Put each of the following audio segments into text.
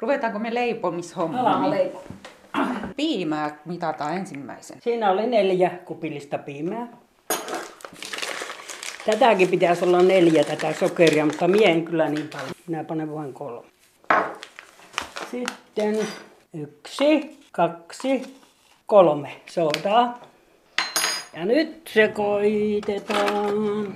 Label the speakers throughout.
Speaker 1: Ruvetaanko me leipomishommiin?
Speaker 2: Alama leipo.
Speaker 1: Piimää mitataan ensimmäisen.
Speaker 2: Siinä oli neljä kupillista piimää. Tätäkin pitäisi olla neljä tätä sokeria, mutta mie en kyllä niin paljon. Minä panen vain kolme. Sitten yksi, kaksi, kolme soodaa. Ja nyt sekoitetaan.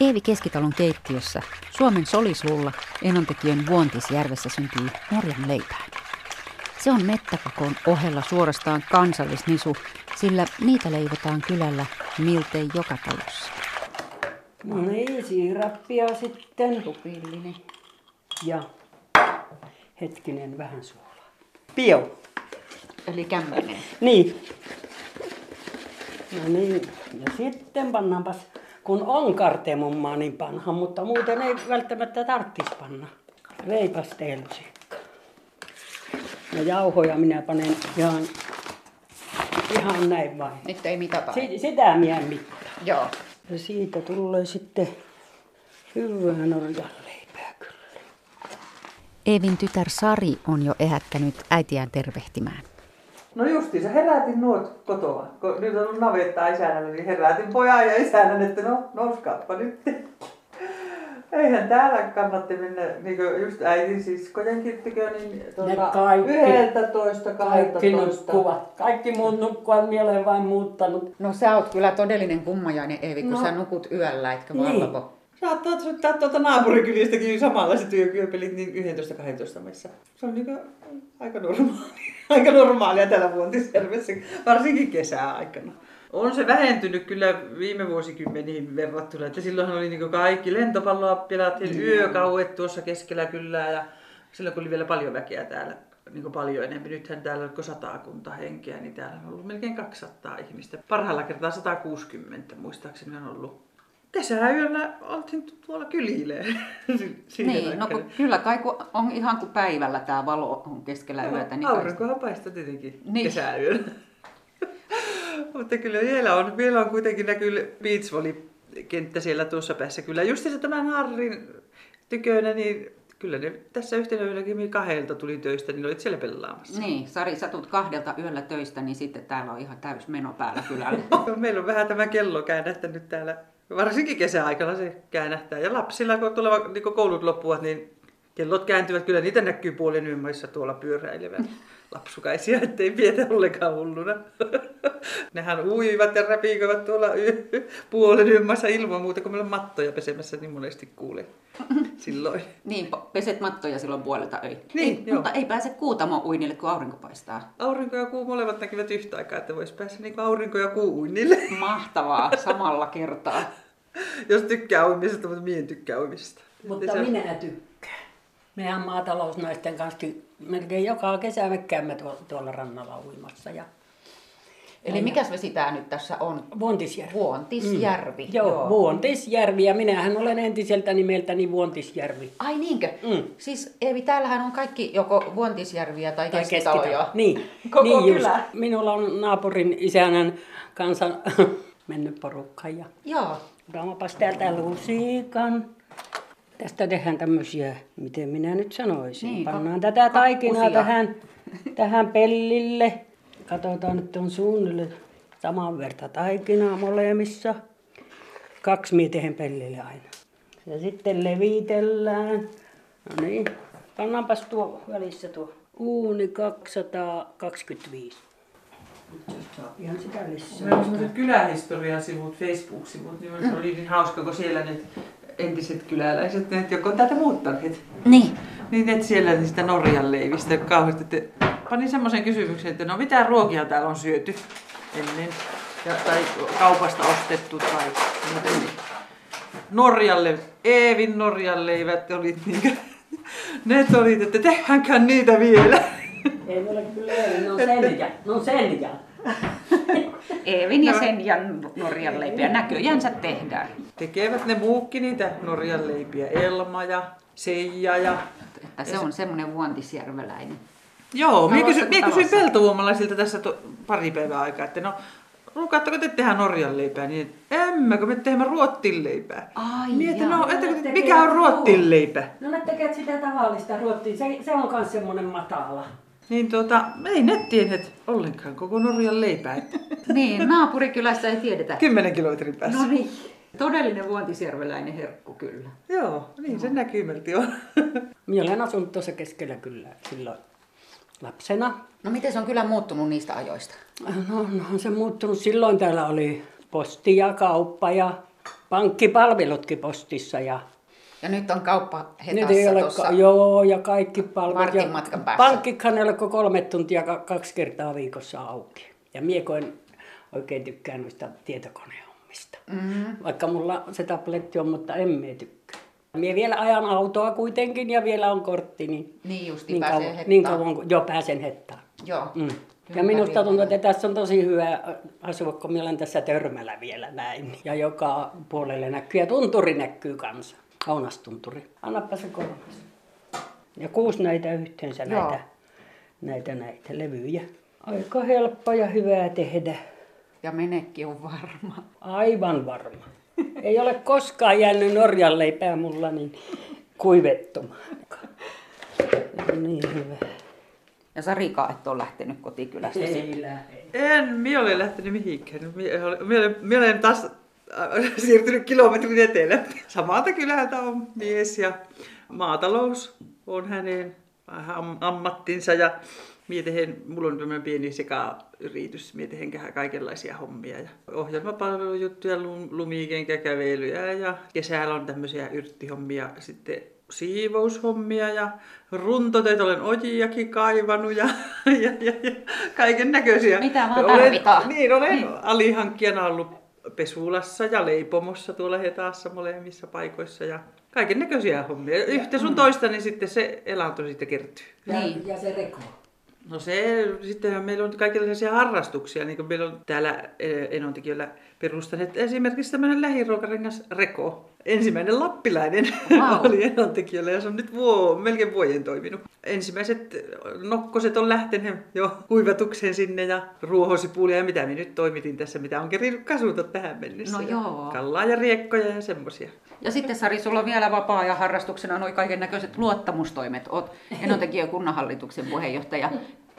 Speaker 1: Eevi Keskitalon keittiössä Suomen solisluulla Enontekiön Vuontisjärvessä syntyy Norjan leipää. Se on mettäkakon ohella suorastaan kansallisnisu, sillä niitä leivotaan kylällä miltei joka talossa.
Speaker 2: No niin, siirappia sitten.
Speaker 1: Tupillinen.
Speaker 2: Ja hetkinen, vähän suolaa. Pio.
Speaker 1: Eli kämmenen.
Speaker 2: Niin. No niin, ja sitten pannaanpas, kun on kartemummaa, niin panha, mutta muuten ei välttämättä tarvitsisi panna. Reipasteelusikka. No jauhoja minä panen ihan, ihan näin vain.
Speaker 1: Nyt ei mitata.
Speaker 2: Si- sitä minä en mittaa.
Speaker 1: Joo.
Speaker 2: Ja siitä tulee sitten hyvää norjan leipää kyllä.
Speaker 1: Eevin tytär Sari on jo ehättänyt äitiään tervehtimään.
Speaker 3: No justiinsa herätin nuot kotoa. Kun nyt on ollut navetta isännällä, niin herätin pojan ja isännän, että no nouskaappa nyt. Eihän täällä kannatti mennä, niin kuin just äitin siskojen kirttikö, niin tuota,
Speaker 2: kaikki.
Speaker 3: yhdeltä toista,
Speaker 2: Kaikki
Speaker 3: kahtatoista.
Speaker 2: nukkuvat. Kaikki muut nukkuvat mieleen vain muuttanut.
Speaker 1: No sä oot kyllä todellinen kummajainen Eevi, kun
Speaker 2: No.
Speaker 1: sä nukut yöllä, etkä
Speaker 2: Niin.
Speaker 3: Saattaa soittaa tuolta naapurikylistäkin samanlaiset yökyöpelit niin 11-12 maissa. Se on niin aika normaalia. aika normaalia täällä Vuontisjärvessä, varsinkin kesäaikana. On se vähentynyt kyllä viime vuosikymmeniin verrattuna, että silloinhan oli niin kaikki lentopalloa pelattiin yökauet tuossa keskellä kylää ja silloin kun oli vielä paljon väkeä täällä, niin paljon enemmän. Nythän täällä on satakunta henkeä, niin täällä on ollut melkein 200 ihmistä. Parhaalla kertaa 160 muistaakseni on ollut. Kesäyöllä oltiin tuolla kylille.
Speaker 1: Niin, no kun, kyllä kai kun on ihan kuin päivällä tämä valo on keskellä yötä. Niin
Speaker 3: Aurinkohan paistaa tietenkin
Speaker 1: Niin.
Speaker 3: kesäyöllä. Mutta kyllä vielä on, vielä on kuitenkin näkyy beachvolley-kenttä siellä tuossa päässä. Kyllä just se tämän Harrin tykönä, niin kyllä ne tässä yhtenä yölläkin me kahdelta tuli töistä, niin olit siellä pelaamassa.
Speaker 1: Niin, Sari, sä tulet kahdelta yöllä töistä, niin sitten täällä on ihan täys meno päällä kylällä.
Speaker 3: Meillä on vähän tämä kello käännähtänyt täällä. Varsinkin kesäaikana se käännähtää. Ja lapsilla, kun tuleva, niin koulut loppuvat, niin kellot kääntyvät. Kyllä niitä näkyy puolen ymmärssä tuolla pyöräilevän lapsukaisia, ettei pietä ollenkaan hulluna. Nehän uivat ja räpiköivät tuolla y- puolen ymmärssä ilman muuta, kun meillä on mattoja pesemässä, niin monesti kuulee silloin.
Speaker 1: niin, peset mattoja silloin puolelta öi.
Speaker 3: Niin,
Speaker 1: ei,
Speaker 3: joo.
Speaker 1: Mutta ei pääse kuutamo uinille, kun aurinko paistaa.
Speaker 3: Aurinko ja kuu molemmat näkivät yhtä aikaa, että voisi päästä niin aurinko ja kuu uinnille.
Speaker 1: Mahtavaa, samalla kertaa.
Speaker 3: Jos tykkää uimisesta, mutta mie en tykkää uimisesta.
Speaker 2: Mutta minä tykkään. Mehän maatalousnaisten kanssa melkein joka kesä me käymme tuolla, rannalla uimassa. Ja
Speaker 1: Eli mikäs vesi tää nyt tässä on?
Speaker 2: Vuontisjärvi.
Speaker 1: Vuontisjärvi.
Speaker 2: Mm. Joo, Joo, Vuontisjärvi. Ja minähän olen entiseltä nimeltäni Vuontisjärvi.
Speaker 1: Ai niinkö?
Speaker 2: Mm.
Speaker 1: Siis Eevi, täällähän on kaikki joko Vuontisjärviä tai,
Speaker 2: Tai
Speaker 1: keskitaloja.
Speaker 2: keskitalo. Niin,
Speaker 1: Koko
Speaker 2: niin
Speaker 1: kylä.
Speaker 2: Minulla on naapurin isänän kanssa mennyt porukka. Ja
Speaker 1: Joo.
Speaker 2: otaamapas täältä lusikan. Tästä tehdään tämmöisiä, miten minä nyt sanoisin.
Speaker 1: Niin,
Speaker 2: Pannaan
Speaker 1: kak-
Speaker 2: tätä taikinaa
Speaker 1: kakkusia.
Speaker 2: tähän, tähän pellille. Katsotaan, että on suunnilleen saman verta taikinaa molemmissa. Kaksi mietehen pellille aina. Ja sitten levitellään. No niin, pannaanpas tuo välissä tuo uuni 225. Ihan sitä lisää.
Speaker 3: Meillä on sellaiset kylähistoriasivut, Facebook-sivut, niin se oli niin hauska, kun siellä ne entiset kyläläiset, ne, jotka on täältä muuttaneet,
Speaker 1: Niin.
Speaker 3: niin ne siellä niistä Norjan leivistä kauheasti. Että pani semmoisen kysymyksen, että no mitä ruokia täällä on syöty ennen, ja, tai kaupasta ostettu tai muuten. Niin. Norjalle, Eevin Norjan leivät oli niin ne oli, että tehdäänkään niitä vielä.
Speaker 2: Ei ole kyllä, ne on senja. Ne on senja.
Speaker 1: Eevin ja
Speaker 3: No.
Speaker 1: sen ja Norjan leipiä näköjänsä tehdään.
Speaker 3: Tekevät ne muukki niitä Norjan leipiä, Elma ja Seija ja
Speaker 1: Että se on semmoinen vuontisjärveläinen.
Speaker 3: Joo, minä kysyin, minä kysyin peltovuomalaisilta tässä to, pari päivää aikaa, että no ruukaatteko te tehdä Norjan leipää? Niin, emme, kun me teemme ruottin leipää.
Speaker 1: Ai
Speaker 3: Mietin, no,
Speaker 2: Ne
Speaker 3: ettekö,
Speaker 2: tekee
Speaker 3: mikä on ruottin
Speaker 2: ruo-
Speaker 3: leipä?
Speaker 2: No ne tekee sitä tavallista ruottia. Se, se on myös semmoinen matala.
Speaker 3: Niin tuota, ei ne tienneet ollenkaan koko Norjan leipää.
Speaker 1: Niin, naapurikylässä ei tiedetä.
Speaker 3: 10 kilometrin päässä.
Speaker 1: No niin. Todellinen vuontisjärveläinen herkku kyllä.
Speaker 3: Joo, niin se näkymälti on.
Speaker 2: Minä olen asunut tuossa keskellä kyllä silloin lapsena.
Speaker 1: No miten se on kyllä muuttunut niistä ajoista?
Speaker 2: No, no on se muuttunut. Silloin täällä oli posti ja kauppa ja pankkipalvelutkin postissa. Ja
Speaker 1: Ja nyt on kauppa
Speaker 2: nyt ei ole,
Speaker 1: tuossa.
Speaker 2: joo, ja kaikki palvelut.
Speaker 1: Vartin
Speaker 2: ja
Speaker 1: matkan päässä.
Speaker 2: Pankkikhan ei ole kolme tuntia ka- kaksi kertaa viikossa auki. Ja miekoin oikein tykkään noista tietokonehommista.
Speaker 1: Mm.
Speaker 2: Vaikka mulla se tabletti on, mutta en mie tykkää. Mie vielä ajan autoa kuitenkin ja vielä on kortti, niin,
Speaker 1: Niin justi
Speaker 2: niin,
Speaker 1: pääsee
Speaker 2: kauan, niin kauan kun jo pääsen hettaan.
Speaker 1: Joo.
Speaker 2: Mm.
Speaker 1: Kyllä
Speaker 2: Ja minusta tuntuu, että tässä on tosi hyvä asua, kun minä olen tässä törmällä vielä näin. Ja joka puolelle näkyy. Ja tunturi näkyy kanssa. Kaunastunturi. Annappa se kolmas. Ja kuusi näitä yhteensä
Speaker 1: Joo.
Speaker 2: näitä, näitä, näitä levyjä. Aika helppo ja hyvää tehdä.
Speaker 1: Ja menekki on varma.
Speaker 2: Aivan varma. Ei ole koskaan jäänyt Norjan leipää mulla niin kuivettumaan. On Niin hyvä.
Speaker 1: Ja Sarika et ole lähtenyt kotikylästä.
Speaker 2: Ei lähde.
Speaker 3: En, minä olen lähtenyt mihinkään. Minä olen, minä olen taas äh, siirtynyt kilometrin etelä. Samalta kylältä on mies ja maatalous on hänen am- ammattinsa ja mietehen, mulla on tämmöinen pieni sekayritys, mietehen kaikenlaisia hommia ja ohjelmapalvelujuttuja, lum- lumikenkäkävelyjä ja kesällä on tämmöisiä yrttihommia, sitten siivoushommia ja runtotöitä olen ojiakin kaivannut ja, ja, ja, ja kaiken näköisiä.
Speaker 1: Mitä vaan
Speaker 3: olen,
Speaker 1: tarvitaan.
Speaker 3: Niin, olen
Speaker 1: Niin.
Speaker 3: alihankkijana ollut Pesulassa ja Leipomossa tuolla Hetaassa molemmissa paikoissa ja kaiken näköisiä hommia. Yhtä sun toista, niin sitten se elanto sitten kertyy.
Speaker 2: Ja,
Speaker 1: Niin.
Speaker 2: ja se reko.
Speaker 3: No se, sittenhän meillä on kaikenlaisia harrastuksia, niin kuin meillä on täällä eh, Enontekijöllä perustaneet esimerkiksi tämmöinen lähiruokarengas Reko. Ensimmäinen lappilainen
Speaker 1: Wow.
Speaker 3: oli Enontekijöllä ja se on nyt vuo, melkein vuoden toiminut. Ensimmäiset nokkoset on lähteneet jo kuivatukseen sinne ja ruohosipulia ja mitä me nyt toimitin tässä, mitä on kerinyt kasuta tähän mennessä.
Speaker 1: No joo.
Speaker 3: Kallaa ja riekkoja ja semmosia.
Speaker 1: Ja sitten Sari, sulla on vielä vapaa ja harrastuksena noin kaiken näköiset luottamustoimet. Oot Enontekiön kunnanhallituksen puheenjohtaja.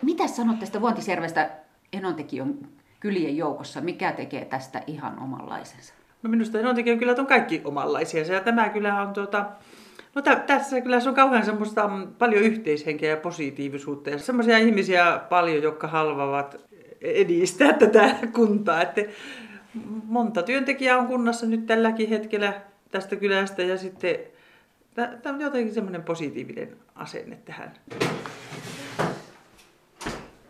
Speaker 1: Mitä sanot tästä Vuontiservestä Enontekiön kylien joukossa? Mikä tekee tästä ihan omanlaisensa?
Speaker 3: No minusta Enontekiön kylät on kaikki omanlaisia. Ja tämä kylä on tuota, No tä, tässä kyllä se on kauhean semmoista mm, paljon yhteishenkeä ja positiivisuutta ja semmoisia ihmisiä paljon, jotka halvavat edistää tätä kuntaa. Että monta työntekijää on kunnassa nyt tälläkin hetkellä tästä kylästä ja sitten tämä on jotenkin semmoinen positiivinen asenne tähän.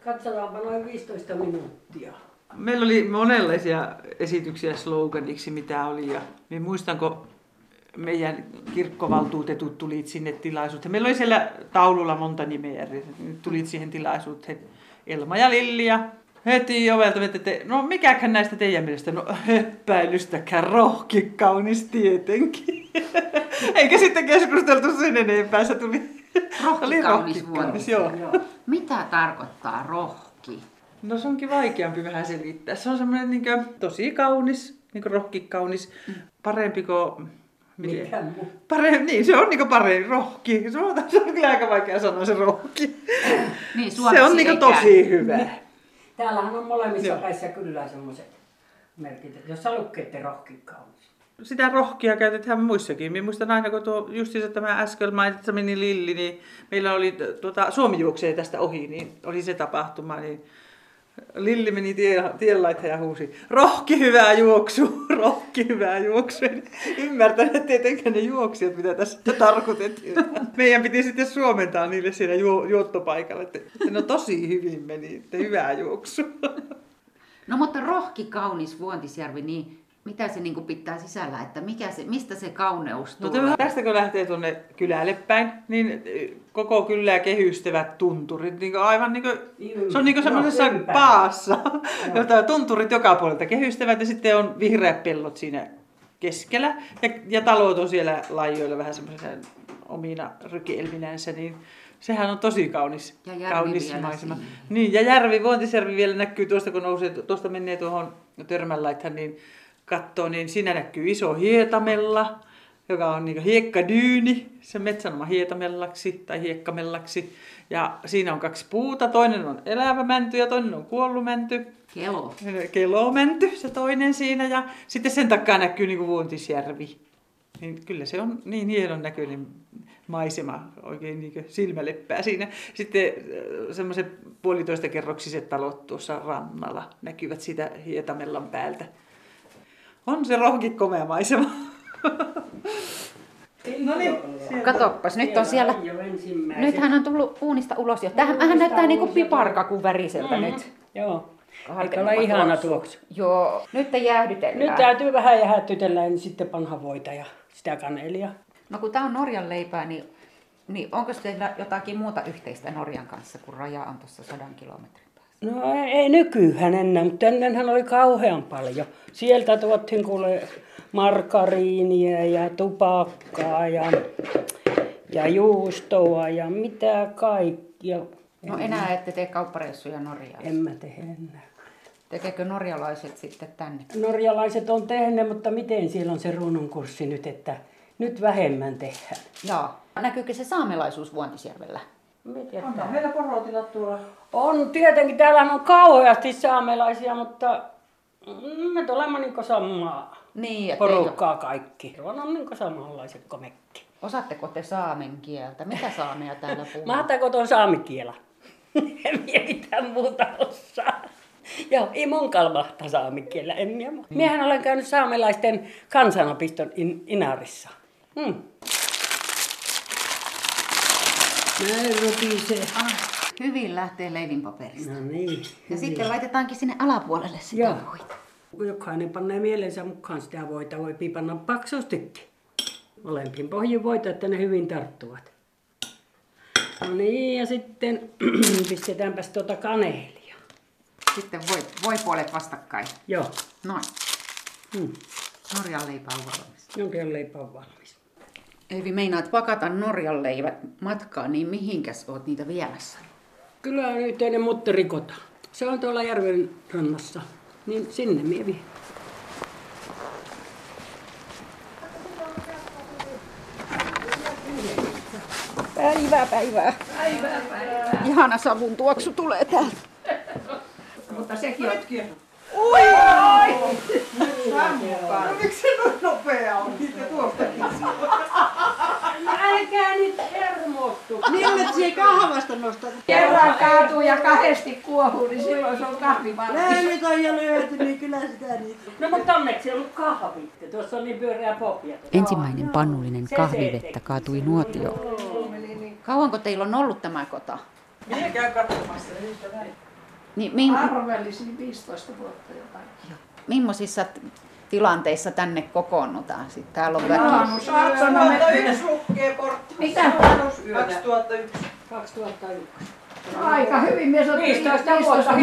Speaker 2: Katsotaanpa noin 15 minuuttia.
Speaker 3: Meillä oli monenlaisia esityksiä sloganiksi, mitä oli. Ja minä muistan, kun meidän kirkkovaltuutetut tulit sinne tilaisuuteen. Meillä oli siellä taululla monta nimeä. Tulit siihen tilaisuuteen Elma ja Lilli ja heti ovelta että no mikäkään näistä teidän mielestä? No höppäilystäkään rohki kaunis tietenkin. Eikä sitten keskusteltu sen enempää, se tuli
Speaker 1: Rohki kaunis
Speaker 3: rohki kaunis,
Speaker 1: vuonti.
Speaker 3: joo.
Speaker 1: Mitä tarkoittaa rohki?
Speaker 3: No se onkin vaikeampi vähän selittää. Se on semmoinen niin tosi kaunis, niin rohki kaunis, parempi kuin... miten-
Speaker 2: Mikä muu?
Speaker 3: Parempi, niin, se on niin parempi, rohki. Se on, se on kyllä aika vaikea sanoa se rohki.
Speaker 1: Niin,
Speaker 3: Se on niin
Speaker 1: ei
Speaker 3: tosi
Speaker 1: käy.
Speaker 3: hyvä.
Speaker 2: Täällähän on molemmissa
Speaker 3: Joo.
Speaker 2: päissä kyllä semmoiset merkit, että jos sä lukette rohki kaunis.
Speaker 3: Sitä rohkia käytetään muissakin. Minä muistan aina, kun tuo justiinsa tämä äsken mainitsemani Lilli, niin meillä oli tuota, Suomi juoksee tästä ohi, niin oli se tapahtuma, niin Lilli meni tie, tien laitaan ja huusi, rohki hyvää juoksu, rohki hyvää juoksu. En ymmärtänyt tietenkään ne juoksijat, mitä tässä tarkoitettiin. Meidän piti sitten suomentaa niille siinä juo, juottopaikalla, että, että no tosi hyvin meni, että hyvää juoksu.
Speaker 1: No mutta rohki kaunis Vuontisjärvi, niin mitä se niin pitää sisällä, että mikä se, mistä se kauneus
Speaker 3: No
Speaker 1: tulee?
Speaker 3: tämä, tästä kun lähtee tuonne kylälle päin, niin eh, koko kylää kehystävät tunturit, niin aivan niin kuin, se on niin kuin semmoisessa
Speaker 2: ympäri.
Speaker 3: paassa, jota tunturit joka puolelta kehystävät ja sitten on vihreät pellot siinä keskellä ja, ja talot on siellä laajoilla vähän semmoisena omina rykielminänsä, niin sehän on tosi kaunis,
Speaker 1: Ja järvi
Speaker 3: kaunis
Speaker 1: vielä
Speaker 3: maisema.
Speaker 1: siinä.
Speaker 3: Niin, ja järvi, Vuontisjärvi vielä näkyy tuosta, kun nousee, tuosta menee tuohon Törmänlaithan niin katsoo, niin siinä näkyy iso hietamella, joka on niin hiekkadyyni, se metsänoma hietamellaksi tai hiekkamellaksi. Ja siinä on kaksi puuta, toinen on elävä mänty ja toinen on kuollut mänty.
Speaker 1: Kelo.
Speaker 3: Kelomänty se toinen siinä ja sitten sen takaa näkyy niin Vuontisjärvi. Niin kyllä se on niin hienon näköinen maisema, oikein niin silmäleppää siinä. Sitten semmoiset puolitoista kerroksiset talot tuossa rannalla näkyvät sitä Hietamellan päältä. On se rohki komea maisema. no niin,
Speaker 1: Katoppas, nyt on siellä... Nyt hän on tullut uunista ulos jo. Tähän hän näyttää niinku piparkakun väriseltä
Speaker 2: Mm-hmm.
Speaker 1: nyt.
Speaker 2: Joo. Eikä ole ihana tuoksu.
Speaker 1: Joo, nyt te jäähdytellään.
Speaker 2: Nyt täytyy vähän jäähdytellä ja sitten panha voita ja sitä kanelia.
Speaker 1: No kun tämä on Norjan leipää, niin, niin onko teillä jotakin muuta yhteistä Norjan kanssa, kun raja on tuossa sadan kilometrin?
Speaker 2: No ei, nykyään enää, mutta ennenhän oli kauhean paljon. Sieltä tuottiin kuule markariinia ja tupakkaa ja, ja juustoa ja mitä kaikkia.
Speaker 1: No enää ette tee kauppareissuja Norjaan.
Speaker 2: En mä tee enää.
Speaker 1: Tekeekö norjalaiset sitten tänne?
Speaker 2: Norjalaiset on tehneet, mutta miten siellä on se ruununkurssi nyt, että nyt vähemmän tehdään.
Speaker 1: Joo. Näkyykö se saamelaisuus Vuontisjärvellä?
Speaker 3: Onhan meillä porotilat tuolla.
Speaker 2: On tietenkin, täällä on kauheasti saamelaisia, mutta me olemme niin samaa
Speaker 1: Niin, että ei
Speaker 2: porukkaa kaikki. On, on niin samanlaiset komekki.
Speaker 1: ole. Osaatteko te saamen kieltä? Mitä saamea täällä puhuu?
Speaker 2: Mahtaako tuon saamikiela? en minä mitään muuta osaa. Joo, ei mun kalmahta saamikielä, en minä. Mm. Miehän olen käynyt saamelaisten kansanopiston in, Inarissa. Hmm. Näin rupisee.
Speaker 1: Ah, hyvin lähtee leivinpaperista.
Speaker 2: No niin.
Speaker 1: Ja sitten laitetaankin sinne alapuolelle sitä
Speaker 2: Joo.
Speaker 1: voita.
Speaker 2: Jokainen panee mielensä mukaan sitä voita, voi panna paksustikin. Molempiin pohjin voita, että ne hyvin tarttuvat. No niin, ja sitten pistetäänpäs tuota kaneelia.
Speaker 1: Sitten voi, voi puolet vastakkain.
Speaker 2: Joo.
Speaker 1: Noin.
Speaker 2: Hmm.
Speaker 1: Norjan leipä on valmis.
Speaker 2: Jonkin leipä on valmis.
Speaker 1: Eli meinaat pakata Norjan leivät matkaan, niin mihinkäs oot niitä viemässä?
Speaker 2: Kyllä on yhteinen mutterikota. Se on tuolla järven rannassa. Niin sinne mie vien.
Speaker 1: Päivää, päivää. Päivää, päivää. Ihana savun tuoksu tulee täältä.
Speaker 3: Mutta sekin on. Ui! Sammukaan. No miksi se noin nopea on? Niitä tuostakin.
Speaker 2: Älkää nyt hermostu.
Speaker 4: Millä se kahvasta nostat?
Speaker 5: Kerran kaatuu ja kahdesti kuohuu, niin silloin se on kahvi valmis.
Speaker 4: Lämmit on jo lyöty, niin kyllä sitä niitä.
Speaker 2: No mutta onneksi ei ollut kahvit. Tuossa on niin pyöreä pohja.
Speaker 1: Ensimmäinen pannullinen kahvivettä kaatui nuotioon. Kauanko teillä on ollut tämä kota?
Speaker 3: Minä käyn katsomassa niitä näin.
Speaker 1: Niin, min,
Speaker 5: Arvelisin 15 vuotta jotain.
Speaker 1: millaisissa t- tilanteissa tänne kokoonnutaan? Sitten täällä on väki.
Speaker 5: Aamusaatona me...
Speaker 3: 2001 lukkee portti.
Speaker 5: Mitä?
Speaker 3: 2001.
Speaker 2: 2001.
Speaker 5: Aika hyvin mies otti
Speaker 2: 15 vuotta.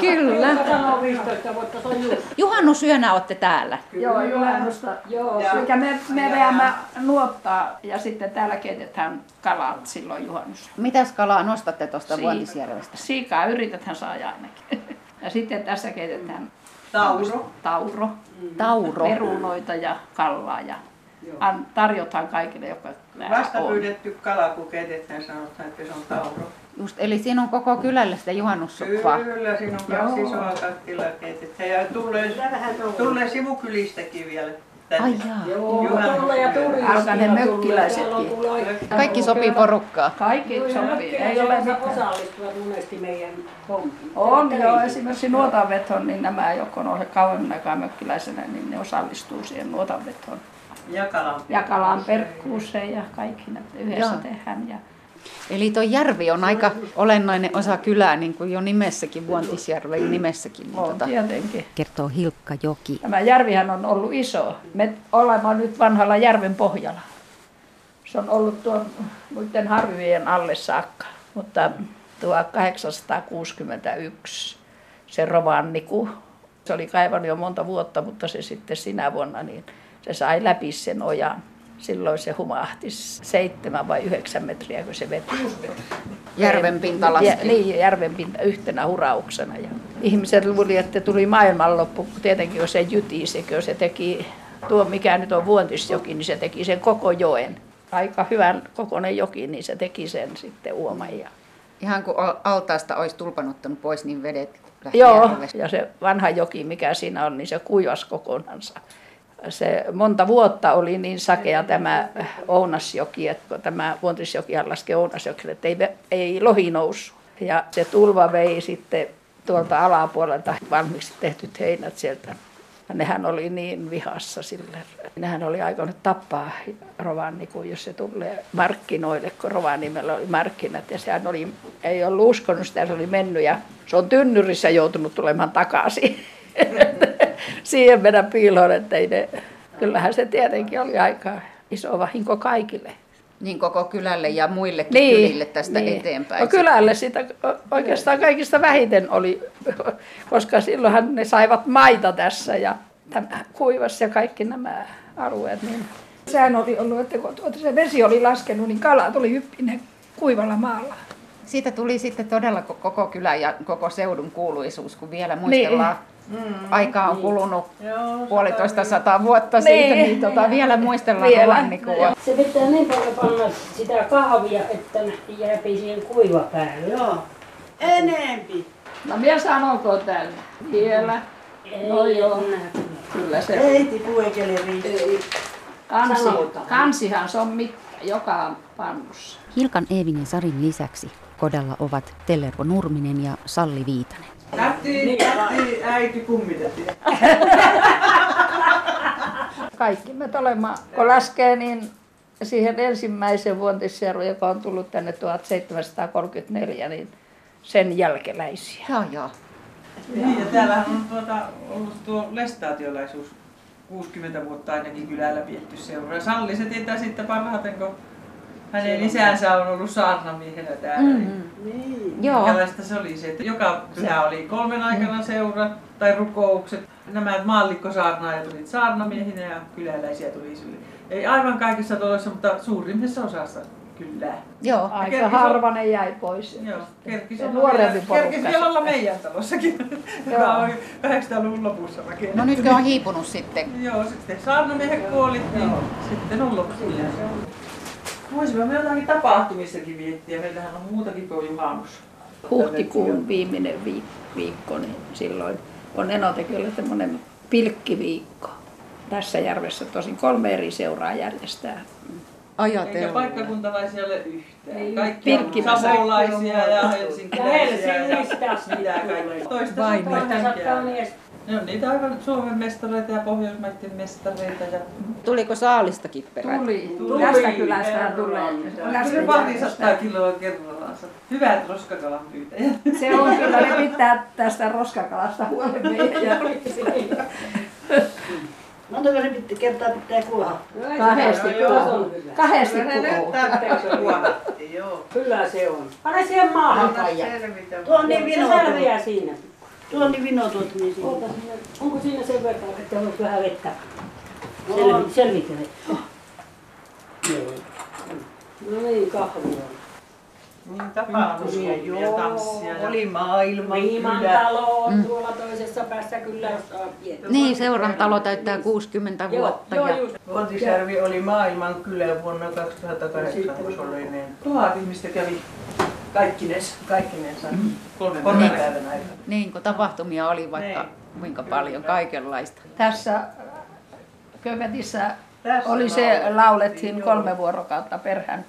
Speaker 1: Kyllä.
Speaker 2: Hilkka sanoo 15 vuotta, se on just.
Speaker 1: Juhannusyönä olette täällä.
Speaker 5: Joo, juhannusta.
Speaker 2: Joo,
Speaker 3: Ja-
Speaker 5: me, me veämme nuottaa ja sitten täällä keitetään kalat silloin juhannus.
Speaker 1: Mitäs kalaa nostatte tuosta
Speaker 5: Siika.
Speaker 1: Vuontisjärvestä?
Speaker 5: Siikaa yritetään saada ainakin. Ja sitten tässä keitetään
Speaker 3: Tauro.
Speaker 5: tauro,
Speaker 1: Tauro.
Speaker 5: perunoita ja kallaa ja an, tarjotaan kaikille, täällä
Speaker 3: Vasta
Speaker 5: on.
Speaker 3: pyydetty kala, kun keitetään, sanotaan, että se on tauro.
Speaker 1: Just, eli siinä on koko kylällä sitä juhannussuppaa.
Speaker 3: Kyllä, siinä on kaksi
Speaker 5: Joo.
Speaker 3: isoa kattilaa keitetään. Ja tulee, tulee sivukylistäkin vielä.
Speaker 1: Ai jaa.
Speaker 2: Joo, tulla ja turista.
Speaker 5: Alkaa ne mökkiläisetkin.
Speaker 1: Kaikki sopii porukkaa.
Speaker 5: Kaikki sopii, ei ole mitään.
Speaker 2: osallistuvat monesti meidän hommiin.
Speaker 5: On joo, esimerkiksi nuotanvetoon, niin nämä, jotka on olleet kauemmin aikaa mökkiläisenä, niin ne osallistuu siihen nuotanvetoon.
Speaker 3: Ja kalan.
Speaker 5: Ja kalan perkkuuseen ja kaikki ne yhdessä
Speaker 1: Joo.
Speaker 5: tehdään. Ja
Speaker 1: Eli tuo järvi on aika olennainen osa kylää, niin kuin jo nimessäkin, Vuontisjärven nimessäkin. Niin
Speaker 5: on
Speaker 1: tota,
Speaker 5: tietenkin.
Speaker 1: kertoo Hilkka Joki.
Speaker 5: Tämä järvihän on ollut iso. Me olemme nyt vanhalla järven pohjalla. Se on ollut tuon muiden harvien alle saakka, mutta 1861 se Rovanniku, se oli kaivannut jo monta vuotta, mutta se sitten sinä vuonna, niin se sai läpi sen ojan. Silloin se humahti seitsemän vai yhdeksän metriä, kun se veti.
Speaker 1: Järven pinta laski.
Speaker 5: Ja, niin, järven pinta yhtenä hurauksena. Ja ihmiset luuli, että tuli maailmanloppu. Tietenkin kun se jytisi, kun se teki, tuo mikä nyt on Vuontisjoki, niin se teki sen koko joen. Aika hyvän kokoinen joki, niin se teki sen sitten uoman. Ja...
Speaker 1: Ihan kuin al- altaasta olisi tulpanuttanut pois, niin vedet lähti
Speaker 5: Joo,
Speaker 1: järvestä.
Speaker 5: ja se vanha joki, mikä siinä on, niin se kuivas kokonansa. Se monta vuotta oli niin sakea tämä Ounasjoki, että tämä Vuontisjokihan laski Ounasjokille, että ei, ei lohi noussut. Ja se tulva vei sitten tuolta alapuolelta valmiiksi tehtyt heinät sieltä. Ja nehän oli niin vihassa sille. Nehän oli aikonut tappaa Rovannikun, jos se tulee markkinoille, kun Rovaniemellä oli markkinat. Ja sehän oli, ei ollut uskonut sitä, se oli mennyt ja se on tynnyrissä joutunut tulemaan takaisin. Siihen mennä piiloon, että ei ne, kyllähän se tietenkin oli aika iso vahinko kaikille.
Speaker 1: Niin koko kylälle ja muillekin niin, kylille tästä niin. eteenpäin.
Speaker 5: No kylälle sitä oikeastaan kaikista vähiten oli, koska silloinhan ne saivat maita tässä ja tämä kuivas ja kaikki nämä alueet. Niin sehän oli ollut, että kun tuota se vesi oli laskenut, niin kalat oli hyppinen kuivalla maalla.
Speaker 1: Siitä tuli sitten todella ko- koko kylän ja koko seudun kuuluisuus, kun vielä muistellaan. Niin. Aikaa on kulunut
Speaker 3: Joo,
Speaker 1: puolitoista sata vuotta siitä,
Speaker 5: Niin.
Speaker 1: niin tota, vielä muistellaan
Speaker 5: Vielä.
Speaker 1: Rovannikua.
Speaker 2: Se pitää niin paljon panna sitä kahvia, että jääpi siihen kuiva päälle.
Speaker 4: Joo. Enempi.
Speaker 5: No minä sanonko tänne? Vielä. No joo. kyllä. Se
Speaker 4: Ei tipu eikä riitä.
Speaker 5: kansi,
Speaker 2: Sanotaan.
Speaker 5: kansihan se on mitta joka pannussa.
Speaker 1: Hilkan Eevin ja Sarin lisäksi kodalla ovat Tellervo Nurminen ja Salli Viitanen.
Speaker 3: Nähtiin, nähtiin äiti kummitettiin.
Speaker 5: Kaikki me olemme, kun laskee, niin siihen ensimmäiseen Vuontisjärveen, joka on tullut tänne 1734, niin sen jälkeläisiä.
Speaker 1: Joo, joo.
Speaker 3: Niin, ja täällähän on tuota, ollut tuo lestaatiolaisuus 60 vuotta ainakin kylällä vietty seura. Salli se tietää sitten parhaiten, kun hänen isänsä on ollut saarnamiehenä täällä. Mm-hmm.
Speaker 4: Niin.
Speaker 1: Joo,
Speaker 3: Minkälaista se oli se, että joka pyhä oli kolmen aikana seura tai rukoukset. Nämä maallikkosaarnaajat tulivat saarnamiehinä ja kyläläisiä tuli sille. Ei aivan kaikissa taloissa, mutta suurimmassa osassa kyllä.
Speaker 1: joo.
Speaker 5: Aika
Speaker 3: kerkis-
Speaker 5: harva ne jäi pois.
Speaker 3: Joo, kerkis olla
Speaker 5: nuorempi porukka
Speaker 3: kerkis vielä olla meidän talossakin, joka oli 800-luvun lopussa rakennettu.
Speaker 1: No nytkö on hiipunut sitten?
Speaker 3: Joo, sitten saarnamiehet kuolit, niin sitten on loppu. Voisimme me jotakin tapahtumissakin viettiä. Meillähän on muutakin kuin juhannus.
Speaker 5: Huhtikuun viimeinen viik- viikko, niin silloin on Enotekijöllä semmoinen pilkkiviikko. Tässä järvessä tosin kolme eri seuraa järjestää.
Speaker 3: Eikä
Speaker 1: Ajatellaan.
Speaker 3: paikkakuntalaisia ole yhtään.
Speaker 5: Ei,
Speaker 3: Kaikki on savolaisia ja helsinkiläisiä ja
Speaker 2: Helsingistä
Speaker 3: mitä kaikki. Toista
Speaker 1: Vain
Speaker 3: sataa
Speaker 2: Toista sattaa
Speaker 3: henkeä.
Speaker 2: mies.
Speaker 3: Ne on niitä aivan Suomen mestareita ja Pohjoismaiden mestareita. Ja...
Speaker 1: Tuliko saalistakin perään?
Speaker 5: Tuli.
Speaker 3: Tuli.
Speaker 5: Tästä kylästä tulee.
Speaker 3: Kyllä pari sataa kiloa kerrallaan. Hyvät roskakalan pyytäjät.
Speaker 5: Se on kyllä, ne pitää tästä roskakalasta huolen meidän.
Speaker 4: Montako se pitää, kertaa pitää kuolla?
Speaker 5: Kahdesti
Speaker 2: se on hyvä.
Speaker 5: Kahdesti
Speaker 3: joo.
Speaker 2: Kyllä se on. Pane siihen maahan Kaija.
Speaker 4: Tuo on niin
Speaker 2: Se
Speaker 4: vino.
Speaker 2: selviää siinä.
Speaker 4: Tuo on niin vino tuot niin siinä.
Speaker 2: Oota sinne. Onko siinä sen verran, että on vähän vettä?
Speaker 4: On.
Speaker 2: Selvi, selvitä vettä. Joo. No niin, kahvia.
Speaker 3: Niin tapaamisia ja tanssia. Ja...
Speaker 4: Oli maailman
Speaker 2: Riiman
Speaker 4: kylä.
Speaker 2: talo on tuolla toisessa päässä kyllä, jos.
Speaker 1: Niin, seuran talo täyttää 60
Speaker 2: Joo,
Speaker 1: vuotta.
Speaker 2: joo,
Speaker 1: ja
Speaker 2: just.
Speaker 4: Vuontisjärvi oli maailman kylä vuonna 2008, kun se oli niin
Speaker 3: Tuhat ihmistä kävi
Speaker 4: kaikkines, kaikkinensa.
Speaker 3: kolmen
Speaker 4: Kolmen
Speaker 3: päivän.
Speaker 4: päivän aikana.
Speaker 1: niin, kun tapahtumia oli vaikka kuinka paljon, kaikenlaista.
Speaker 5: Tässä Követissä
Speaker 4: Tässä
Speaker 5: oli se,
Speaker 4: laulettiin,
Speaker 5: kolme vuorokautta perhän,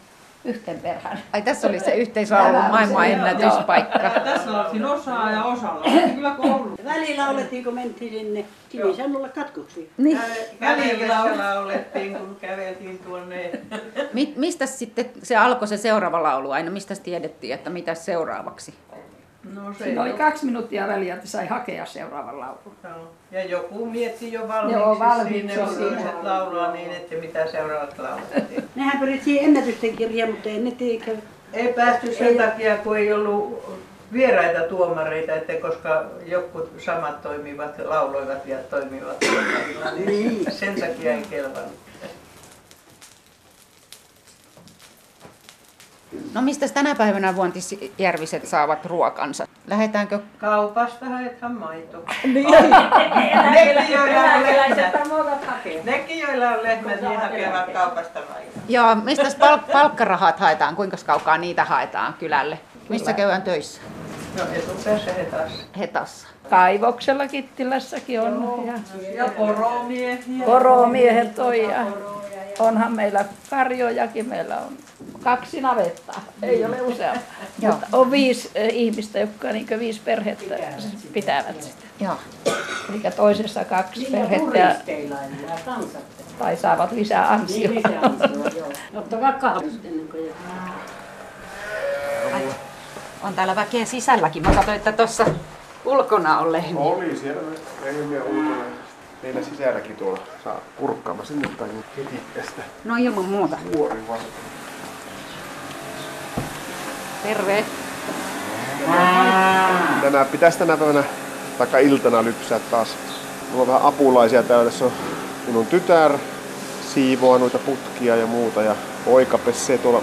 Speaker 5: yhteen perhän.
Speaker 1: Ai tässä oli se yhteislaulun maailman ennätyspaikka.
Speaker 3: Tässä oltiin osaa ja osalla. Kyllä koulu.
Speaker 4: Välillä laulettiin, kun mentiin sinne Kivisannolla katkoksiin.
Speaker 1: Niin.
Speaker 3: Välillä laulettiin, kun käveltiin tuonne.
Speaker 1: Mi- mistä sitten se alkoi se seuraava laulu aina? Mistä tiedettiin, että mitä seuraavaksi?
Speaker 3: No se
Speaker 5: Siinä oli kaksi minuuttia väliä, että sai hakea seuraavan laulun.
Speaker 3: Joo. Ja joku mietti jo valmiiksi,
Speaker 5: Joo, valmiiksi
Speaker 3: sinne, kun
Speaker 5: siinä.
Speaker 3: toiset laulaa niin, että mitä seuraavat laulettiin.
Speaker 4: Nehän pyrittiin ennätysten kirjaan, mutta ei ne tiedä.
Speaker 6: Ei päästy sen takia, kun ei ollut vieraita tuomareita, että koska jotkut samat toimivat, lauloivat ja toimivat niin sen takia ei kelvannut.
Speaker 1: No mistä tänä päivänä vuontisjärviset saavat ruokansa? Lähetäänkö?
Speaker 6: Kaupasta haetaan maito.
Speaker 2: Niin.
Speaker 6: Nekin, joilla on lehmät, nekin, joilla on lehmät, niin hakevat kaupasta maitoa.
Speaker 1: Joo, mistä pal- palkkarahat haetaan? Kuinka kaukaa niitä haetaan kylälle? Missä käydään töissä?
Speaker 6: No etupäässä he taas.
Speaker 1: Hetassa.
Speaker 5: Kaivoksella Kittilässäkin on. Ja
Speaker 6: Ja poromiehiä.
Speaker 5: poromiehet on ja onhan meillä karjojakin. Meillä on kaksi navettaa, ei ole useampaa. Mutta on viisi eh, ihmistä, jotka niin viisi perhettä pitävät sitä.
Speaker 1: Joo.
Speaker 5: Eli toisessa kaksi perhettä ja, tai saavat lisää ansiota.
Speaker 2: Ottakaa kahvit ennen kuin
Speaker 1: Ai, on täällä väkeä sisälläkin. Mä katsoin, että tuossa ulkona on lehmiä.
Speaker 7: Oli siellä lehmiä ulkona. Meillä sisälläkin tuolla saa kurkkaama sinne päin ketikkästä.
Speaker 1: No ilman muuta.
Speaker 7: Vuori vaan.
Speaker 1: Terve.
Speaker 7: Tänään pitäisi tänä päivänä taikka iltana lypsää taas. Mulla on vähän apulaisia täällä. Tässä on minun tytär siivoaa noita putkia ja muuta ja poika pesee tuolla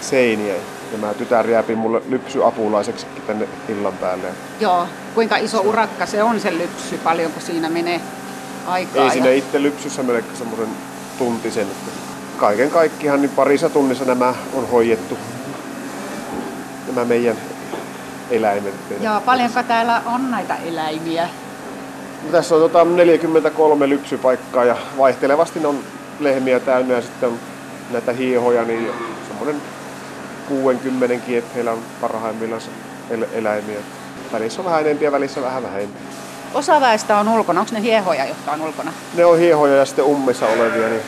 Speaker 7: seiniä. Ja mä tytär jääpi mulle lypsyapulaiseksikin tänne illan päälle.
Speaker 1: Joo. Kuinka iso urakka se on se lypsy? Paljonko siinä menee aikaa?
Speaker 7: Ei
Speaker 1: ja-
Speaker 7: sinne itse lypsyssä mene semmoisen tuntisen. Että kaiken kaikkiaan niin parissa tunnissa nämä on hoidettu. Nämä meidän eläimet.
Speaker 1: Joo, paljonko täällä on näitä eläimiä?
Speaker 7: Tässä on tota 43 lypsypaikkaa ja vaihtelevasti ne on lehmiä täynnä ja sitten on näitä hiehoja, niin semmoinen 60 että heillä on parhaimmillaan el- eläimiä. Välissä on vähän enempiä ja välissä vähän vähempi.
Speaker 1: Osa väestä on ulkona. Onko ne hiehoja, jotka on ulkona?
Speaker 7: Ne on hiehoja ja sitten ummissa olevia, niin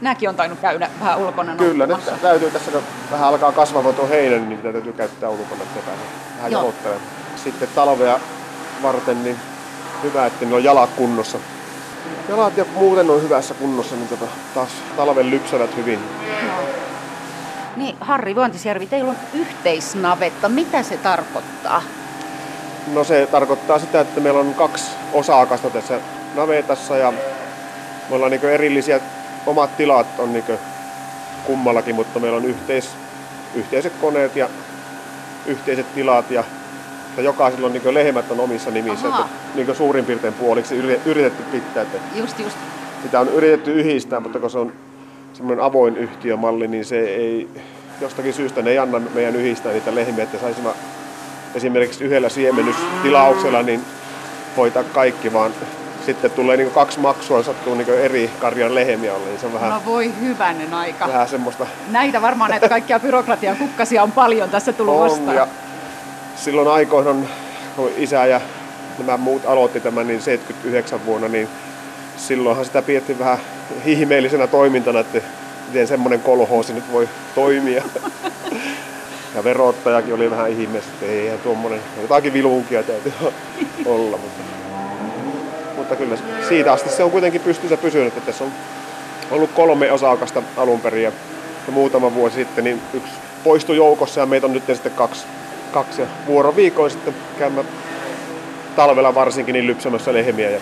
Speaker 1: Nämäkin on tainnut käydä vähän ulkona.
Speaker 7: Kyllä, ne
Speaker 1: noukkumassa.
Speaker 7: täytyy tässä, kun vähän alkaa kasvaa tuo heinä, niin niitä täytyy käyttää ulkona, vähän jalottelemaan. Sitten talvea varten, niin hyvä, että niillä on jalat kunnossa. Jalat ja muuten on hyvässä kunnossa, niin tota, taas talven lypsävät hyvin.
Speaker 1: Niin, Harri Vuontisjärvi, teillä on yhteisnavetta. Mitä se tarkoittaa?
Speaker 7: No se tarkoittaa sitä, että meillä on kaksi osakasta tässä navetassa ja me ollaan niin erillisiä, omat tilat on niin kummallakin, mutta meillä on yhteis, yhteiset koneet ja yhteiset tilat ja että jokaisella on niin lehmät on omissa nimissä, että niin suurin piirtein puoliksi yri- yritetty pitää. Että
Speaker 1: Just, just.
Speaker 7: sitä on yritetty yhdistää, mutta kun se on semmoinen avoin yhtiömalli, niin se ei jostakin syystä ne ei anna meidän yhdistää niitä lehmiä, että saisimme esimerkiksi yhdellä siemennystilauksella niin hoitaa kaikki, vaan sitten tulee niin kaksi maksua, sattuu niin eri karjan lehmiä olla, niin se on vähän,
Speaker 1: No voi hyvänen aika.
Speaker 7: vähän semmoista
Speaker 1: Näitä varmaan näitä kaikkia byrokratian kukkasia on paljon tässä tullut
Speaker 7: on.
Speaker 1: vastaan.
Speaker 7: Ja silloin aikoinaan, kun isä ja nämä muut aloitti tämän niin 79 vuonna, niin silloinhan sitä pidettiin vähän ihmeellisenä toimintana, että miten semmoinen kolhoosi nyt voi toimia. Ja verottajakin oli vähän ihmeessä, että eihän tuommoinen, jotakin vilunkia täytyy olla. Mutta, mutta kyllä siitä asti se on kuitenkin pystyssä pysynyt, että tässä on ollut kolme osakasta alun perin ja, ja muutama vuosi sitten niin yksi poistui joukossa ja meitä on nyt sitten kaksi, kaksi ja vuoroviikoin sitten käymme talvella varsinkin niin lypsämässä lehmiä ja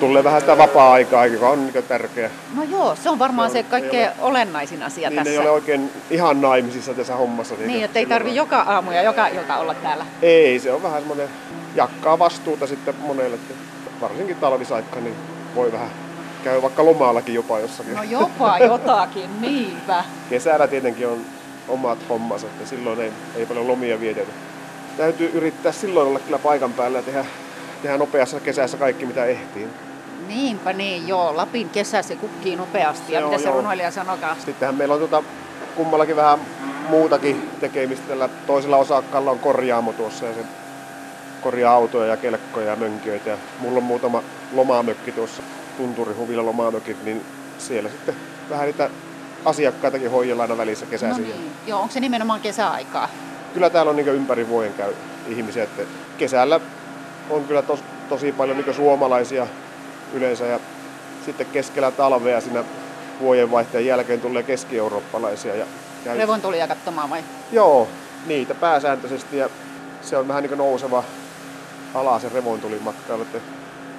Speaker 7: tulee vähän sitä vapaa-aikaa, joka on niin tärkeä.
Speaker 1: No joo, se on varmaan
Speaker 7: Se
Speaker 1: se,
Speaker 7: on-
Speaker 1: kaikkein
Speaker 7: ei
Speaker 1: olennaisin asia
Speaker 7: Niin
Speaker 1: tässä.
Speaker 7: ei ole oikein ihan naimisissa tässä hommassa.
Speaker 1: Niin, että ei tarvi joka aamu ja joka ilta olla täällä.
Speaker 7: Ei, se on vähän semmoinen jakkaa vastuuta sitten monelle, että varsinkin talvisaikka, niin voi vähän käy vaikka lomaallakin jopa jossakin.
Speaker 1: No jopa jotakin, niinpä.
Speaker 7: Kesällä tietenkin on omat hommansa, että silloin ei, ei paljon lomia vietetä. Täytyy yrittää silloin olla kyllä paikan päällä ja tehdä, tehdä nopeassa kesässä kaikki mitä ehtii.
Speaker 1: Niinpä niin, joo. Lapin kesä se kukkii nopeasti.
Speaker 7: Se
Speaker 1: ja
Speaker 7: on,
Speaker 1: mitä se
Speaker 7: joo.
Speaker 1: runoilija sanokaa?
Speaker 7: Sittenhän meillä on tuota, kummallakin vähän muutakin tekemistä. Tällä toisella osakkaalla on korjaamo tuossa ja se korjaa autoja ja kelkkoja ja mönkijöitä. Ja mulla on muutama lomamökki tuossa Tunturihuvilla lomamökit, niin siellä sitten vähän niitä asiakkaitakin hoidellaan aina välissä
Speaker 1: No
Speaker 7: kesäisin.
Speaker 1: niin. Joo, onko se nimenomaan kesäaikaa?
Speaker 7: Kyllä täällä on niin ympäri vuoden käy ihmisiä, että kesällä on kyllä tos, tosi paljon niin suomalaisia yleensä ja sitten keskellä talvea siinä vuodenvaihteen jälkeen tulee keski-eurooppalaisia. Ja käy,
Speaker 1: Revontulia katsomaan vai?
Speaker 7: Joo, niitä pääsääntöisesti ja se on vähän niin nouseva ala se revontulimatkailu, että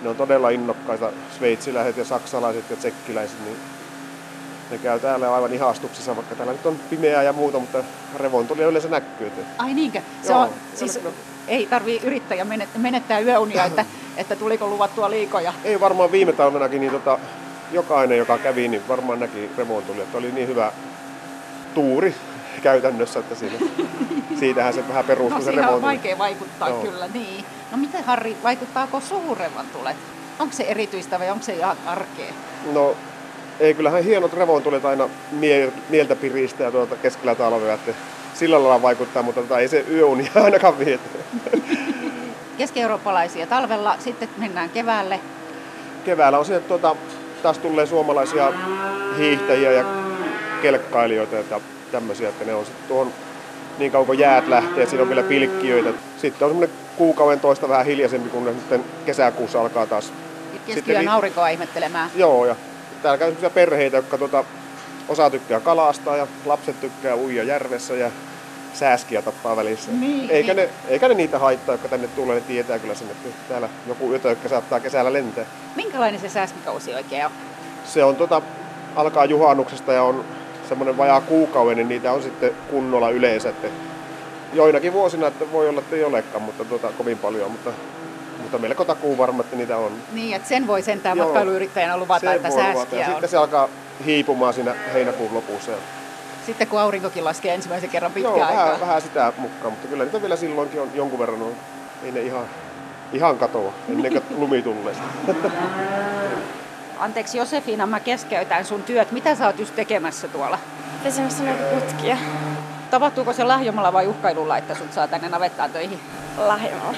Speaker 7: ne on todella innokkaita sveitsiläiset ja saksalaiset ja tsekkiläiset, niin ne käy täällä aivan ihastuksessa, vaikka täällä nyt on pimeää ja muuta, mutta revontulia yleensä näkyy. Että
Speaker 1: Ai niinkö? Se
Speaker 7: Joo,
Speaker 1: on, siis. Ei tarvii yrittäjä menet- menettää yöunia, että, että tuliko luvattua liikoja.
Speaker 7: ei varmaan viime talvenakin, niin tota, jokainen, joka kävi, niin varmaan näki revontulia. Että oli niin hyvä tuuri käytännössä, että siinä, siitähän se vähän perustuu
Speaker 1: No
Speaker 7: se
Speaker 1: siihen on vaikea vaikuttaa
Speaker 7: Joo.
Speaker 1: kyllä, niin. No miten Harri, vaikuttaako suuremman tulet? Onko se erityistä vai onko se ihan arkea?
Speaker 7: No ei, kyllähän hienot revontulet aina mie- mieltä piristää tuota keskellä talvea, että sillä lailla vaikuttaa, mutta tota, ei se yöunia ainakaan vie.
Speaker 1: Keski-eurooppalaisia talvella, sitten mennään keväälle.
Speaker 7: Keväällä on että tuota, taas tulee suomalaisia hiihtäjiä ja kelkkailijoita ja tämmöisiä, että ne on sitten tuohon niin kauan kun jäät lähtee, siinä on vielä pilkkiöitä. Sitten on semmoinen kuukauden toista vähän hiljaisempi, kun ne sitten kesäkuussa alkaa taas.
Speaker 1: Keskiyön
Speaker 7: vi-
Speaker 1: aurinkoa ihmettelemään.
Speaker 7: Joo, ja täällä käy perheitä, jotka tuota, osa tykkää kalastaa ja lapset tykkää uija järvessä ja sääskiä tappaa välissä.
Speaker 1: Niin,
Speaker 7: eikä,
Speaker 1: niin.
Speaker 7: Ne, eikä ne niitä haittaa, jotka tänne tulee, ne tietää kyllä sen, että täällä joku ytökkä saattaa kesällä lentää.
Speaker 1: Minkälainen se sääskikausi oikein on?
Speaker 7: Se on tota, alkaa juhannuksesta ja on semmoinen vajaa kuukauden, niin niitä on sitten kunnolla yleensä. Että joinakin vuosina että voi olla, että ei olekaan, mutta tota, kovin paljon, mutta, mutta melko takuu varma, että niitä on.
Speaker 1: Niin, että sen voi sentään matkailuyrittäjänä luvata,
Speaker 7: Sen
Speaker 1: että
Speaker 7: luvata.
Speaker 1: sääskiä
Speaker 7: ja
Speaker 1: on.
Speaker 7: sitten se alkaa hiipumaan siinä heinäkuun lopussa.
Speaker 1: Sitten kun aurinkokin laskee ensimmäisen kerran pitkään
Speaker 7: Joo,
Speaker 1: aikaa.
Speaker 7: vähän, vähän sitä mukaan, mutta kyllä niitä vielä silloinkin on jonkun verran. On. Ei ne ihan, ihan katoa ennen kuin lumi tulee.
Speaker 1: Anteeksi Josefina, mä keskeytän sun työt. Mitä sä oot just tekemässä tuolla?
Speaker 8: pesemässä näitä putkia
Speaker 1: Tapahtuuko se lahjomalla vai uhkailulla, että sut saa tänne navettaan töihin?
Speaker 8: lahjomalla.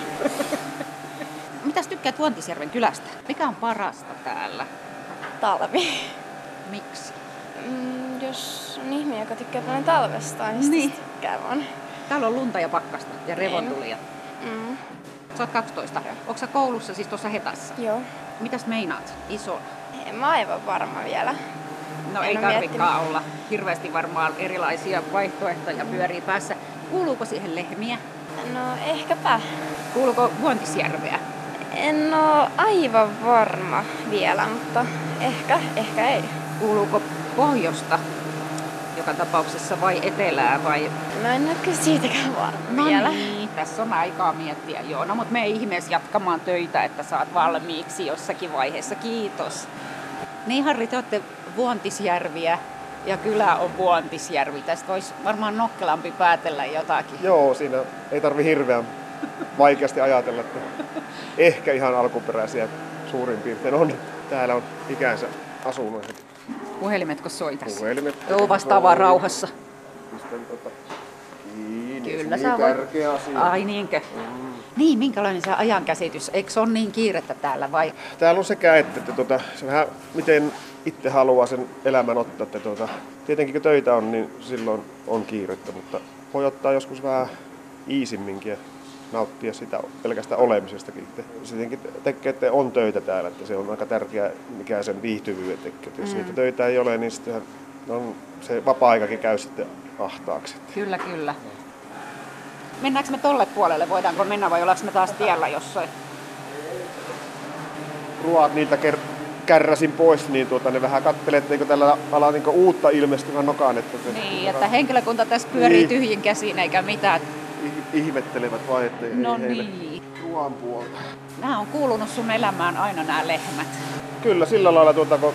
Speaker 1: Mitäs tykkäät Vuontisjärven kylästä? Mikä on parasta täällä?
Speaker 8: Talvi.
Speaker 1: Miksi?
Speaker 8: Mm, jos on ihminen, joka tykkää paljon talvesta, niin,
Speaker 1: Niin.
Speaker 8: tykkää vaan.
Speaker 1: Täällä on lunta ja pakkasta ja revontulia.
Speaker 8: Mm,
Speaker 1: Sä oot 12. Onko sä koulussa siis tuossa Hetassa?
Speaker 8: joo.
Speaker 1: Mitäs meinaat? Iso.
Speaker 8: En mä aivan varma vielä.
Speaker 1: No
Speaker 8: En
Speaker 1: ei tarvikaan olla. Hirveästi varmaan erilaisia vaihtoehtoja pyörii päässä. Kuuluuko siihen lehmiä?
Speaker 8: No ehkäpä.
Speaker 1: Kuuluuko Vuontisjärveä?
Speaker 8: En oo aivan varma vielä, mutta ehkä, ehkä ei.
Speaker 1: Kuuluuko pohjosta joka tapauksessa vai etelää vai...
Speaker 8: Mä en ole kyllä siitäkään varma
Speaker 1: No
Speaker 8: vielä.
Speaker 1: niin, tässä on aikaa miettiä. Joo, no mutta me ihmeessä jatkamaan töitä, että saat valmiiksi jossakin vaiheessa. Kiitos. Niin Harri, te olette Vuontisjärviä ja kylä on Vuontisjärvi. Tästä voisi varmaan nokkelampi päätellä jotakin.
Speaker 7: Joo, siinä ei tarvi hirveän vaikeasti ajatella, että ehkä ihan alkuperäisiä suurin piirtein on. Täällä on ikänsä asunut.
Speaker 1: Puhelimetko soi tässä?
Speaker 7: Puhelimet.
Speaker 1: Joo, vastaavaa rauhassa.
Speaker 7: Pistän tota kiinni.
Speaker 1: Kyllä sä
Speaker 7: niin
Speaker 1: voit.
Speaker 7: tärkeä asia.
Speaker 1: Ai niinkö? Niin, minkälainen se ajankäsitys? Eikö se ole niin kiirettä täällä vai?
Speaker 7: Täällä on sekä että, että tuota, se vähän miten itse haluaa sen elämän ottaa. Että tuota, tietenkin kun töitä on, niin silloin on kiirettä, mutta voi ottaa joskus vähän iisimminkin nauttia sitä pelkästään olemisestakin. Tietenkin tekee, että on töitä täällä, että se on aika tärkeää, mikä sen viihtyvyyden tekee. Jos niitä töitä ei ole, niin sitten on, se vapaa-aikakin käy sitten ahtaaksi.
Speaker 1: Kyllä, kyllä. Mennäänkö me tolle puolelle? Voidaanko mennä vai ollaanko me taas tiellä jossain?
Speaker 7: ruoat niiltä ker- kärräsin pois, niin tuota, ne vähän kattelee, etteikö tällä ala niin uutta ilmestyvän nokaan. Että se,
Speaker 1: Niin, että henkilökunta tässä pyörii
Speaker 7: Niin.
Speaker 1: tyhjin käsiin eikä mitään.
Speaker 7: Ih- ihmettelevät vai ettei
Speaker 1: No
Speaker 7: ei heille
Speaker 1: niin.
Speaker 7: ruoan puolta.
Speaker 1: Nämä on kuulunut sun elämään aina nämä lehmät.
Speaker 7: Kyllä sillä lailla, tuota, kun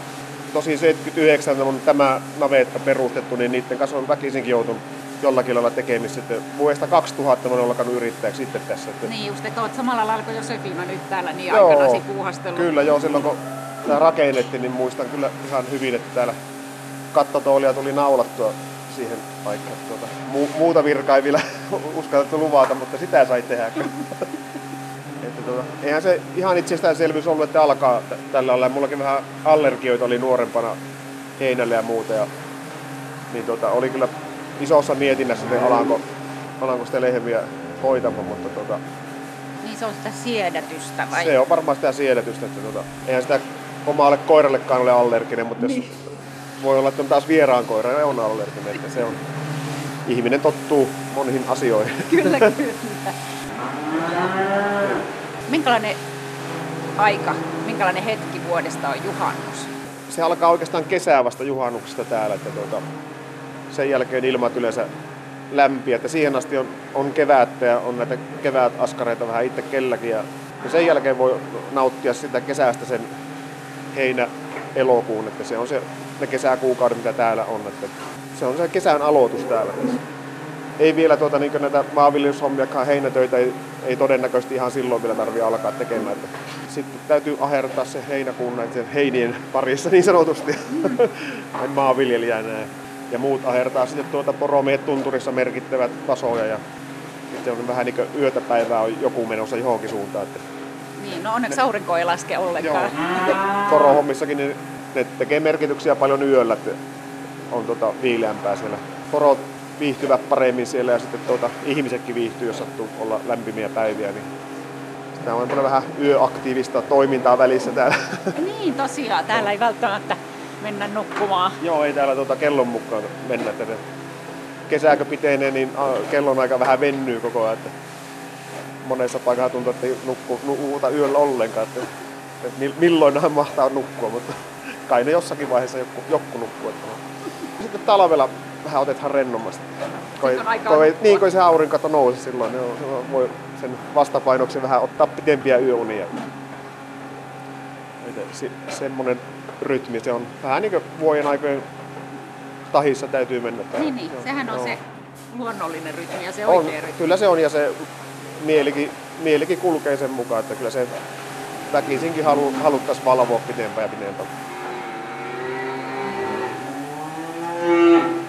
Speaker 7: tosi 79 on tämä navetta perustettu, niin niiden kanssa on väkisinkin joutunut jollakin lailla tekemistä. Vuodesta 2000 mä olen alkanut yrittäjäksi sitten tässä. Että
Speaker 1: Niin just, että oot samalla lailla kuin Josefina nyt täällä niin
Speaker 7: Joo,
Speaker 1: aikanasi puuhastellut.
Speaker 7: Kyllä joo, silloin kun tämä rakennettiin, niin muistan kyllä ihan hyvin, että täällä kattotoolia tuli naulattua siihen aikaan. Tuota, mu- muuta virkaa ei vielä uskallettu luvata, mutta sitä sai tehdä. että tuota, eihän se ihan itsestäänselvyys ollut, että alkaa t- tällä olla. Mullakin vähän allergioita oli nuorempana heinälle ja muuta. Ja, niin tuota, oli kyllä isossa mietinnässä, että alanko, alanko sitä lehmiä hoitamaan, mutta tuota,
Speaker 1: Niin se on sitä siedätystä vai?
Speaker 7: se on varmaan sitä siedätystä, että tuota, eihän sitä omalle koirallekaan ole allerginen, mutta jos
Speaker 1: Niin.
Speaker 7: Voi olla, että on taas vieraan koira ja on allerginen, että se on, ihminen tottuu moniin asioihin.
Speaker 1: Kyllä, kyllä. Minkälainen aika, minkälainen hetki vuodesta on juhannus?
Speaker 7: se alkaa oikeastaan kesää vasta juhannuksesta täällä, että tuota, sen jälkeen ilmat yleensä lämpiä, että siihen asti on, on kevättä ja on näitä kevät askareita vähän itse kelläkin ja, ja sen jälkeen voi nauttia sitä kesästä sen heinä elokuun, että se on se ne kesäkuukaudet, mitä täällä on, että se on se kesän aloitus täällä. Ei vielä tuota, niin näitä maanviljelyshommiakaan heinätöitä ei, ei todennäköisesti ihan silloin vielä tarvitse alkaa tekemään. Että sitten täytyy ahertaa se heinäkuun näiden heinien parissa niin sanotusti maanviljelijänä. Ja muut ahertaa sitten tuota poromiehet tunturissa merkittävät tasoja ja sitten on vähän niin kuin yötä päivää on joku menossa johonkin suuntaan. Että
Speaker 1: Niin, no onneksi aurinko ei laske ollenkaan.
Speaker 7: ja porohommissakin ne, ne tekee merkityksiä paljon yöllä, että on tota viileämpää siellä. Porot viihtyvät paremmin siellä ja sitten tuota, ihmisetkin viihtyy, jos sattuu olla lämpimiä päiviä. Niin sitä on vähän yöaktiivista toimintaa välissä täällä.
Speaker 1: Niin, tosiaan. Täällä ei välttämättä mennä nukkumaan.
Speaker 7: Joo, ei täällä tuota kellon mukaan mennä. Että ne kesäkö pitenee, niin kellon aika vähän vennyy koko ajan. Että monessa paikassa tuntuu, että ei nukku, nukuta yöllä ollenkaan. Että, että mil- milloin hän mahtaa nukkua, mutta kai ne jossakin vaiheessa jokku, jokku nukkuu. Että. Sitten talvella vähän otetaan rennommasti. Ei,
Speaker 1: nukkua.
Speaker 7: niin, kun ei se aurinko nouse silloin, niin voi sen vastapainoksi vähän ottaa pitempiä yöunia. Se, semmoinen rytmi, se on vähän niin kuin vuoden aikojen tahissa täytyy mennä. täällä.
Speaker 1: Niin, niin.
Speaker 7: Joo,
Speaker 1: Sehän on
Speaker 7: joo.
Speaker 1: se luonnollinen rytmi ja se
Speaker 7: on,
Speaker 1: oikea rytmi.
Speaker 7: Kyllä se on ja se mielikin, mielikin kulkee sen mukaan, että kyllä se väkisinkin halu, haluttaisiin valvoa pitempään ja pitempään. Mm.